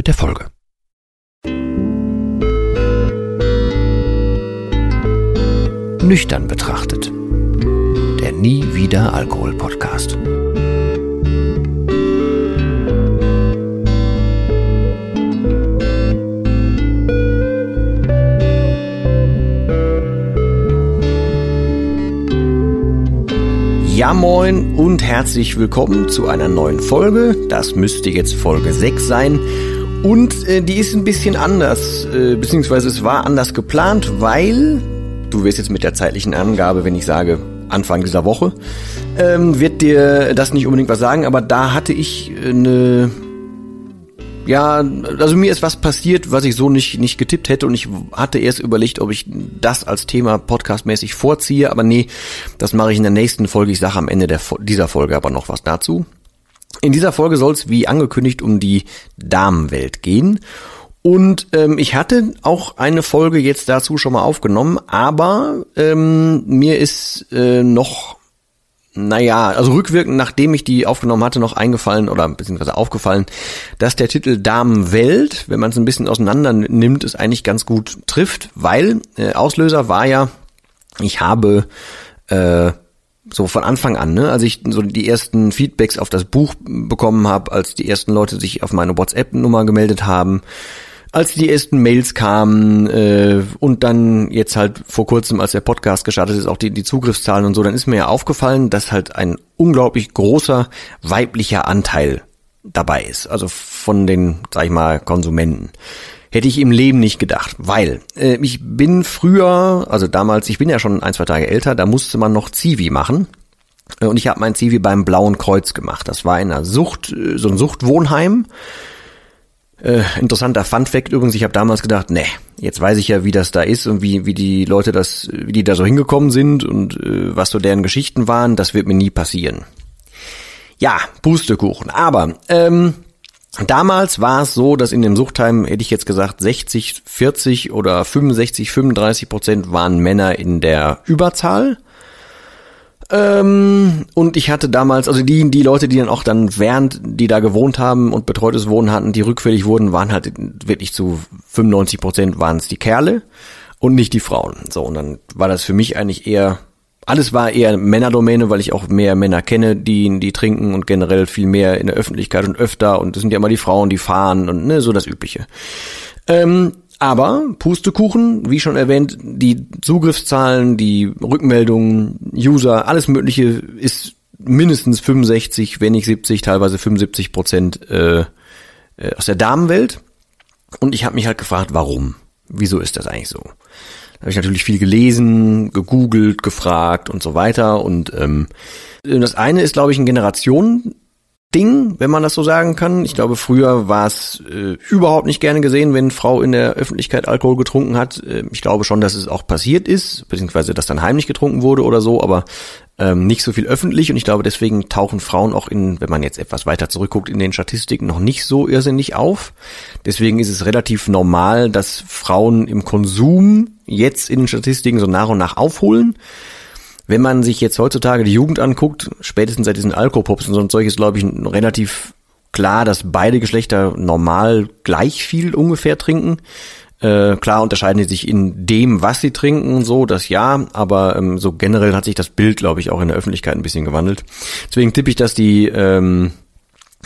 mit der Folge. Nüchtern betrachtet. Der Nie wieder Alkohol Podcast. Ja moin und herzlich willkommen zu einer neuen Folge. Das müsste jetzt Folge 6 sein. Und äh, die ist ein bisschen anders, äh, beziehungsweise es war anders geplant, weil, du wirst jetzt mit der zeitlichen Angabe, wenn ich sage Anfang dieser Woche, ähm, wird dir das nicht unbedingt was sagen, aber da hatte ich eine ja, also mir ist was passiert, was ich so nicht, nicht getippt hätte und ich hatte erst überlegt, ob ich das als Thema podcastmäßig vorziehe, aber nee, das mache ich in der nächsten Folge. Ich sage am Ende der, dieser Folge aber noch was dazu. In dieser Folge soll es wie angekündigt um die Damenwelt gehen. Und ähm, ich hatte auch eine Folge jetzt dazu schon mal aufgenommen, aber ähm, mir ist äh, noch naja, also rückwirkend, nachdem ich die aufgenommen hatte, noch eingefallen oder beziehungsweise aufgefallen, dass der Titel Damenwelt, wenn man es ein bisschen auseinander nimmt, es eigentlich ganz gut trifft, weil äh, Auslöser war ja, ich habe äh, so von Anfang an, ne, als ich so die ersten Feedbacks auf das Buch bekommen habe, als die ersten Leute sich auf meine WhatsApp-Nummer gemeldet haben, als die ersten Mails kamen äh, und dann jetzt halt vor kurzem, als der Podcast gestartet ist, auch die, die Zugriffszahlen und so, dann ist mir ja aufgefallen, dass halt ein unglaublich großer weiblicher Anteil dabei ist. Also von den, sag ich mal, Konsumenten. Hätte ich im Leben nicht gedacht, weil äh, ich bin früher, also damals, ich bin ja schon ein, zwei Tage älter, da musste man noch Zivi machen. Äh, und ich habe mein Zivi beim Blauen Kreuz gemacht. Das war in einer Sucht, äh, so ein Suchtwohnheim. Äh, interessanter Fun Fact übrigens, ich habe damals gedacht, nee, jetzt weiß ich ja, wie das da ist und wie, wie die Leute das, wie die da so hingekommen sind und äh, was so deren Geschichten waren, das wird mir nie passieren. Ja, Pustekuchen. Aber ähm, damals war es so, dass in dem Suchtheim, hätte ich jetzt gesagt, 60, 40 oder 65, 35 Prozent waren Männer in der Überzahl ähm, und ich hatte damals, also die, die Leute, die dann auch dann während die da gewohnt haben und betreutes Wohnen hatten, die rückfällig wurden, waren halt wirklich zu 95 Prozent waren es die Kerle und nicht die Frauen. So, und dann war das für mich eigentlich eher, alles war eher Männerdomäne, weil ich auch mehr Männer kenne, die, die trinken und generell viel mehr in der Öffentlichkeit und öfter und das sind ja immer die Frauen, die fahren und ne, so das Übliche. Ähm, aber Pustekuchen, wie schon erwähnt, die Zugriffszahlen, die Rückmeldungen, User, alles Mögliche ist mindestens 65, wenn nicht 70, teilweise 75 Prozent äh, äh, aus der Damenwelt. Und ich habe mich halt gefragt, warum? Wieso ist das eigentlich so? Habe ich natürlich viel gelesen, gegoogelt, gefragt und so weiter. Und ähm, das eine ist, glaube ich, ein Generationen Ding, wenn man das so sagen kann. Ich glaube, früher war es äh, überhaupt nicht gerne gesehen, wenn Frau in der Öffentlichkeit Alkohol getrunken hat. Äh, ich glaube schon, dass es auch passiert ist, beziehungsweise dass dann heimlich getrunken wurde oder so, aber ähm, nicht so viel öffentlich. Und ich glaube, deswegen tauchen Frauen auch in, wenn man jetzt etwas weiter zurückguckt, in den Statistiken noch nicht so irrsinnig auf. Deswegen ist es relativ normal, dass Frauen im Konsum jetzt in den Statistiken so nach und nach aufholen. Wenn man sich jetzt heutzutage die Jugend anguckt, spätestens seit diesen Alkopops und so ein ist, glaube ich, relativ klar, dass beide Geschlechter normal gleich viel ungefähr trinken. Äh, klar unterscheiden die sich in dem, was sie trinken so, das ja, aber ähm, so generell hat sich das Bild, glaube ich, auch in der Öffentlichkeit ein bisschen gewandelt. Deswegen tippe ich, dass die ähm,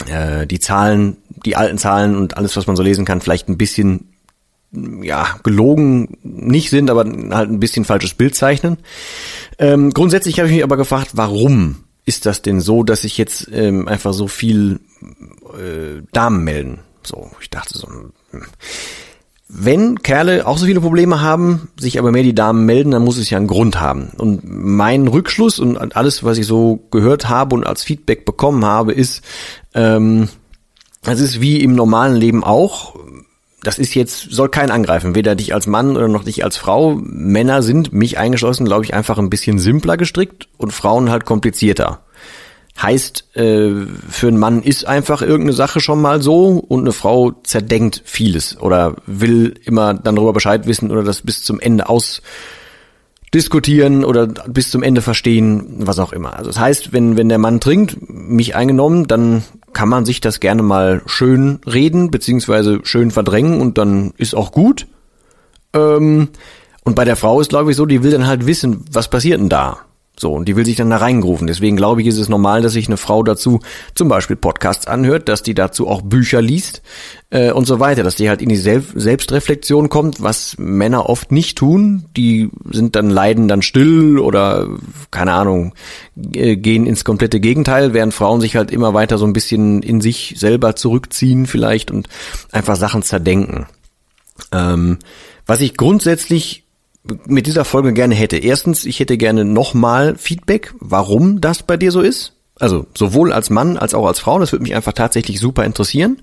äh, die Zahlen, die alten Zahlen und alles, was man so lesen kann, vielleicht ein bisschen ja, gelogen nicht sind, aber halt ein bisschen falsches Bild zeichnen. Ähm, grundsätzlich habe ich mich aber gefragt, warum ist das denn so, dass sich jetzt ähm, einfach so viel äh, Damen melden? So, ich dachte so, hm. wenn Kerle auch so viele Probleme haben, sich aber mehr die Damen melden, dann muss es ja einen Grund haben. Und mein Rückschluss und alles, was ich so gehört habe und als Feedback bekommen habe, ist, ähm, Das ist wie im normalen Leben auch. Das ist jetzt, soll kein angreifen, weder dich als Mann oder noch dich als Frau. Männer sind, mich eingeschlossen, glaube ich, einfach ein bisschen simpler gestrickt und Frauen halt komplizierter. Heißt, äh, für einen Mann ist einfach irgendeine Sache schon mal so und eine Frau zerdenkt vieles oder will immer dann darüber Bescheid wissen oder das bis zum Ende aus diskutieren oder bis zum Ende verstehen, was auch immer. Also das heißt, wenn, wenn der Mann trinkt, mich eingenommen, dann kann man sich das gerne mal schön reden, beziehungsweise schön verdrängen und dann ist auch gut. Ähm, und bei der Frau ist, glaube ich, so, die will dann halt wissen, was passiert denn da? So, und die will sich dann da reingrufen. Deswegen glaube ich, ist es normal, dass sich eine Frau dazu zum Beispiel Podcasts anhört, dass die dazu auch Bücher liest äh, und so weiter, dass die halt in die Sel Selbstreflexion kommt, was Männer oft nicht tun. Die sind dann leiden dann still oder keine Ahnung, äh, gehen ins komplette Gegenteil, während Frauen sich halt immer weiter so ein bisschen in sich selber zurückziehen vielleicht und einfach Sachen zerdenken. Ähm, was ich grundsätzlich mit dieser Folge gerne hätte. Erstens, ich hätte gerne nochmal Feedback, warum das bei dir so ist. Also sowohl als Mann als auch als Frau. Das würde mich einfach tatsächlich super interessieren.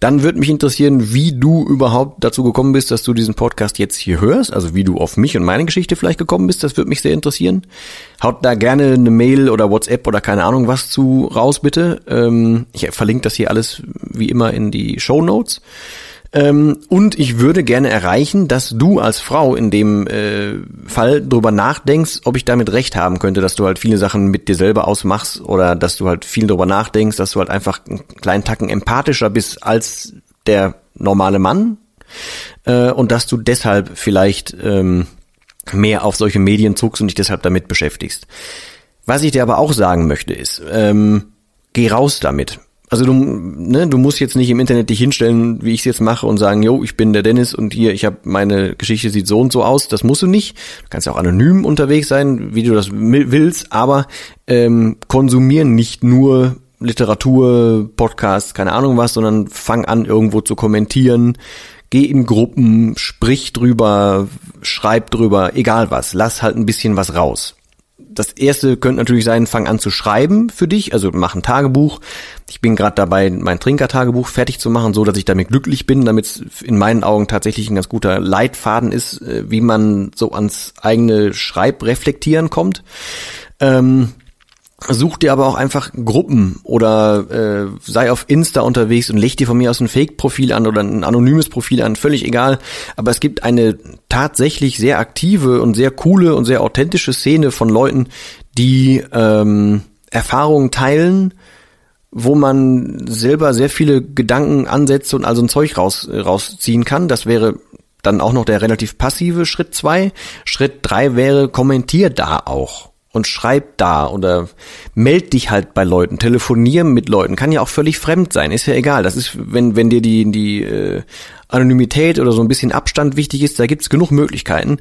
Dann würde mich interessieren, wie du überhaupt dazu gekommen bist, dass du diesen Podcast jetzt hier hörst. Also wie du auf mich und meine Geschichte vielleicht gekommen bist. Das würde mich sehr interessieren. Haut da gerne eine Mail oder WhatsApp oder keine Ahnung was zu raus, bitte. Ähm, ich verlinke das hier alles wie immer in die Show Notes. Ähm, und ich würde gerne erreichen, dass du als Frau in dem äh, Fall drüber nachdenkst, ob ich damit recht haben könnte, dass du halt viele Sachen mit dir selber ausmachst oder dass du halt viel drüber nachdenkst, dass du halt einfach einen kleinen Tacken empathischer bist als der normale Mann äh, und dass du deshalb vielleicht ähm, mehr auf solche Medien zuckst und dich deshalb damit beschäftigst. Was ich dir aber auch sagen möchte ist, ähm, geh raus damit. Also du, ne, du musst jetzt nicht im Internet dich hinstellen, wie ich es jetzt mache und sagen, jo, ich bin der Dennis und hier, ich habe meine Geschichte sieht so und so aus. Das musst du nicht. Du kannst auch anonym unterwegs sein, wie du das willst, aber ähm, konsumieren nicht nur Literatur, Podcasts, keine Ahnung was, sondern fang an irgendwo zu kommentieren, geh in Gruppen, sprich drüber, schreib drüber, egal was, lass halt ein bisschen was raus das erste könnte natürlich sein, fang an zu schreiben für dich, also mach ein Tagebuch. Ich bin gerade dabei, mein Trinkertagebuch fertig zu machen, so dass ich damit glücklich bin, damit es in meinen Augen tatsächlich ein ganz guter Leitfaden ist, äh, wie man so ans eigene Schreibreflektieren kommt. Ähm, Such dir aber auch einfach Gruppen oder äh, sei auf Insta unterwegs und leg dir von mir aus ein Fake-Profil an oder ein anonymes Profil an, völlig egal. Aber es gibt eine tatsächlich sehr aktive und sehr coole und sehr authentische Szene von Leuten, die ähm, Erfahrungen teilen, wo man selber sehr viele Gedanken, Ansätze und also ein Zeug raus, rausziehen kann. Das wäre dann auch noch der relativ passive Schritt zwei. Schritt drei wäre, kommentier da auch und schreib da oder meld dich halt bei Leuten, telefonier mit Leuten, kann ja auch völlig fremd sein, ist ja egal. Das ist, wenn, wenn dir die, die äh, Anonymität oder so ein bisschen Abstand wichtig ist, da gibt's genug Möglichkeiten.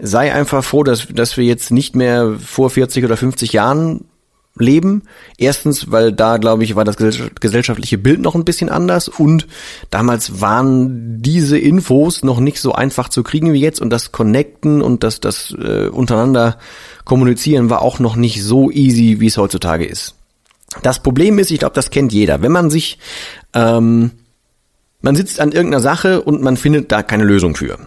Sei einfach froh, dass, dass wir jetzt nicht mehr vor 40 oder 50 Jahren leben. Erstens, weil da, glaube ich, war das gesellschaftliche Bild noch ein bisschen anders und damals waren diese Infos noch nicht so einfach zu kriegen wie jetzt und das Connecten und das, das äh, untereinander kommunizieren war auch noch nicht so easy, wie es heutzutage ist. Das Problem ist, ich glaube, das kennt jeder. Wenn man sich, ähm, man sitzt an irgendeiner Sache und man findet da keine Lösung für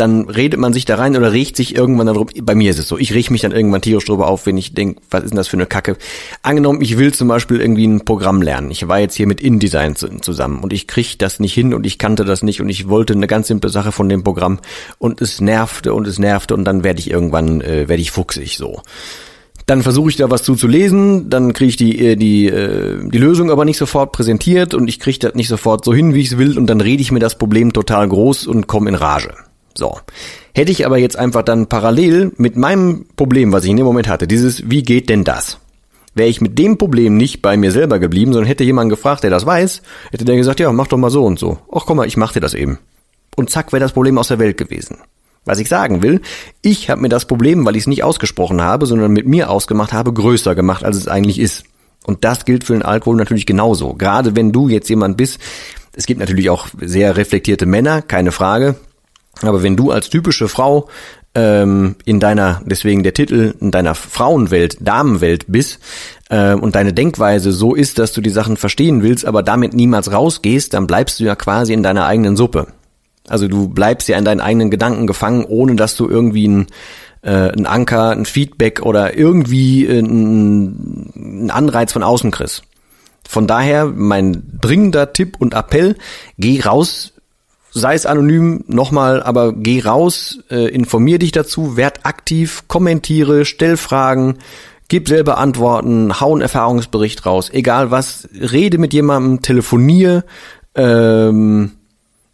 dann redet man sich da rein oder regt sich irgendwann darüber. Bei mir ist es so, ich reg mich dann irgendwann tierisch drüber auf, wenn ich denke, was ist denn das für eine Kacke? Angenommen, ich will zum Beispiel irgendwie ein Programm lernen. Ich war jetzt hier mit InDesign zusammen und ich krieg das nicht hin und ich kannte das nicht und ich wollte eine ganz simple Sache von dem Programm und es nervte und es nervte und dann werde ich irgendwann, äh, werde ich fuchsig so. Dann versuche ich da was zu, zu lesen, dann kriege ich die, äh, die, äh, die Lösung aber nicht sofort präsentiert und ich kriege das nicht sofort so hin, wie ich es will und dann rede ich mir das Problem total groß und komme in Rage. So. Hätte ich aber jetzt einfach dann parallel mit meinem Problem, was ich in dem Moment hatte, dieses, wie geht denn das? Wäre ich mit dem Problem nicht bei mir selber geblieben, sondern hätte jemand gefragt, der das weiß, hätte der gesagt, ja, mach doch mal so und so. Ach, komm mal, ich mach dir das eben. Und zack, wäre das Problem aus der Welt gewesen. Was ich sagen will, ich habe mir das Problem, weil ich es nicht ausgesprochen habe, sondern mit mir ausgemacht habe, größer gemacht, als es eigentlich ist. Und das gilt für den Alkohol natürlich genauso. Gerade wenn du jetzt jemand bist, es gibt natürlich auch sehr reflektierte Männer, keine Frage, aber wenn du als typische Frau ähm, in deiner, deswegen der Titel, in deiner Frauenwelt, Damenwelt bist äh, und deine Denkweise so ist, dass du die Sachen verstehen willst, aber damit niemals rausgehst, dann bleibst du ja quasi in deiner eigenen Suppe. Also du bleibst ja in deinen eigenen Gedanken gefangen, ohne dass du irgendwie ein äh, ein Anker, ein Feedback oder irgendwie äh, ein, ein Anreiz von außen kriegst. Von daher mein dringender Tipp und Appell, geh raus, sei es anonym nochmal, aber geh raus, äh, informier dich dazu, werd aktiv, kommentiere, stell Fragen, gib selber Antworten, hau einen Erfahrungsbericht raus, egal was, rede mit jemandem, telefonier, ähm,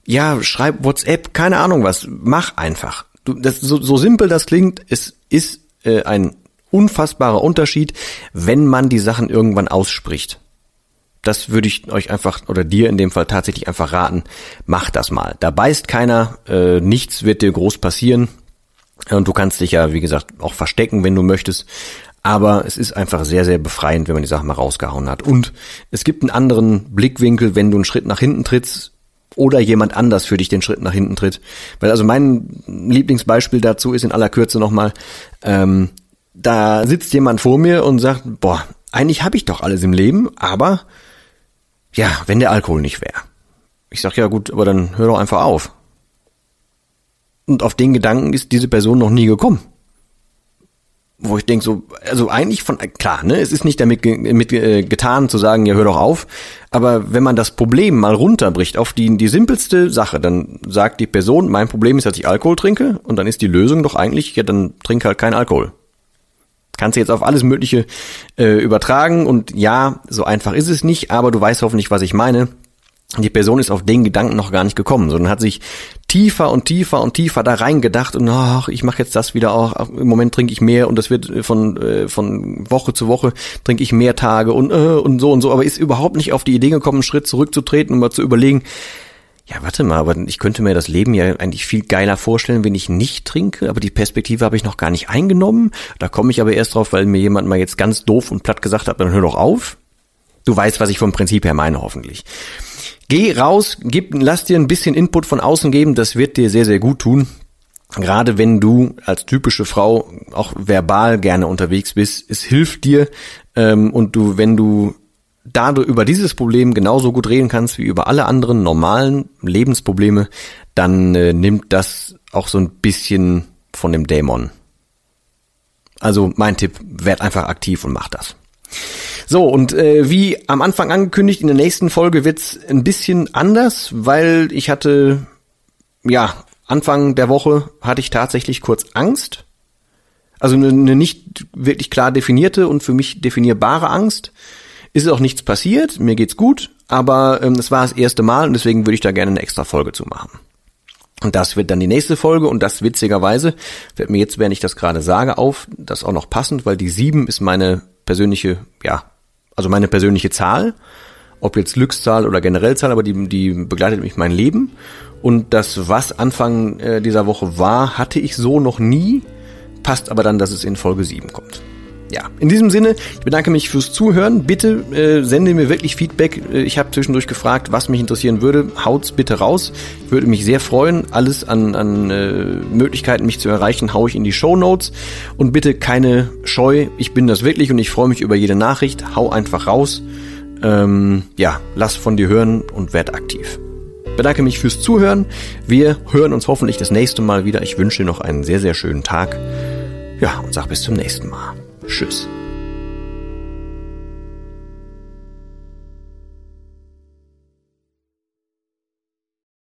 ja, schreib WhatsApp, keine Ahnung was, mach einfach. Du, das, so, so simpel das klingt, es ist äh, ein unfassbarer Unterschied, wenn man die Sachen irgendwann ausspricht. Das würde ich euch einfach oder dir in dem Fall tatsächlich einfach raten. Mach das mal. Da beißt keiner, äh, nichts wird dir groß passieren. Und du kannst dich ja, wie gesagt, auch verstecken, wenn du möchtest. Aber es ist einfach sehr, sehr befreiend, wenn man die Sachen mal rausgehauen hat. Und es gibt einen anderen Blickwinkel, wenn du einen Schritt nach hinten trittst oder jemand anders für dich den Schritt nach hinten tritt. Weil also mein Lieblingsbeispiel dazu ist in aller Kürze nochmal, ähm, da sitzt jemand vor mir und sagt, boah, eigentlich habe ich doch alles im Leben, aber ja, wenn der Alkohol nicht wäre. Ich sag ja gut, aber dann hör doch einfach auf. Und auf den Gedanken ist diese Person noch nie gekommen wo ich denke so, also eigentlich von klar, ne, es ist nicht damit mit, äh, getan zu sagen, ja hör doch auf, aber wenn man das Problem mal runterbricht auf die die simpelste Sache, dann sagt die Person, mein Problem ist, dass ich Alkohol trinke und dann ist die Lösung doch eigentlich, ja dann trink halt keinen Alkohol. Kannst du jetzt auf alles Mögliche äh, übertragen und ja, so einfach ist es nicht, aber du weißt hoffentlich, was ich meine die Person ist auf den Gedanken noch gar nicht gekommen, sondern hat sich tiefer und tiefer und tiefer da reingedacht und ach, ich mache jetzt das wieder auch. Im Moment trinke ich mehr und das wird äh, von äh, von Woche zu Woche trinke ich mehr Tage und äh, und so und so, aber ist überhaupt nicht auf die Idee gekommen, einen Schritt zurückzutreten und mal zu überlegen, ja, warte mal, aber ich könnte mir das Leben ja eigentlich viel geiler vorstellen, wenn ich nicht trinke, aber die Perspektive habe ich noch gar nicht eingenommen. Da komme ich aber erst drauf, weil mir jemand mal jetzt ganz doof und platt gesagt hat, dann hör doch auf. Du weißt, was ich vom Prinzip her meine, hoffentlich. Geh raus, gib, lass dir ein bisschen Input von außen geben, das wird dir sehr, sehr gut tun. Gerade wenn du als typische Frau auch verbal gerne unterwegs bist, es hilft dir ähm, und du, wenn du da du über dieses Problem genauso gut reden kannst wie über alle anderen normalen Lebensprobleme, dann äh, nimmt das auch so ein bisschen von dem Dämon. Also mein Tipp, werd einfach aktiv und mach das. So, und äh, wie am Anfang angekündigt, in der nächsten Folge wird's ein bisschen anders, weil ich hatte, ja, Anfang der Woche hatte ich tatsächlich kurz Angst. Also eine, eine nicht wirklich klar definierte und für mich definierbare Angst. Ist auch nichts passiert, mir geht's gut, aber ähm, es war das erste Mal und deswegen würde ich da gerne eine extra Folge zu machen. Und das wird dann die nächste Folge und das witzigerweise fällt mir jetzt, wenn ich das gerade sage, auf, das auch noch passend, weil die sieben ist meine persönliche, ja, also meine persönliche Zahl, ob jetzt Glückszahl oder generell Zahl, aber die, die begleitet mich mein Leben. Und das, was Anfang äh, dieser Woche war, hatte ich so noch nie, passt aber dann, dass es in Folge 7 kommt. Ja, in diesem Sinne, ich bedanke mich fürs Zuhören. Bitte äh, sende mir wirklich Feedback. Äh, ich habe zwischendurch gefragt, was mich interessieren würde. Haut's bitte raus. Würde mich sehr freuen. Alles an, an äh, Möglichkeiten, mich zu erreichen, haue ich in die Show Notes. Und bitte keine Scheu. Ich bin das wirklich und ich freue mich über jede Nachricht. Hau einfach raus. Ähm, ja, lass von dir hören und werd aktiv. Bedanke mich fürs Zuhören. Wir hören uns hoffentlich das nächste Mal wieder. Ich wünsche dir noch einen sehr, sehr schönen Tag. Ja, und sag bis zum nächsten Mal. Tschüss.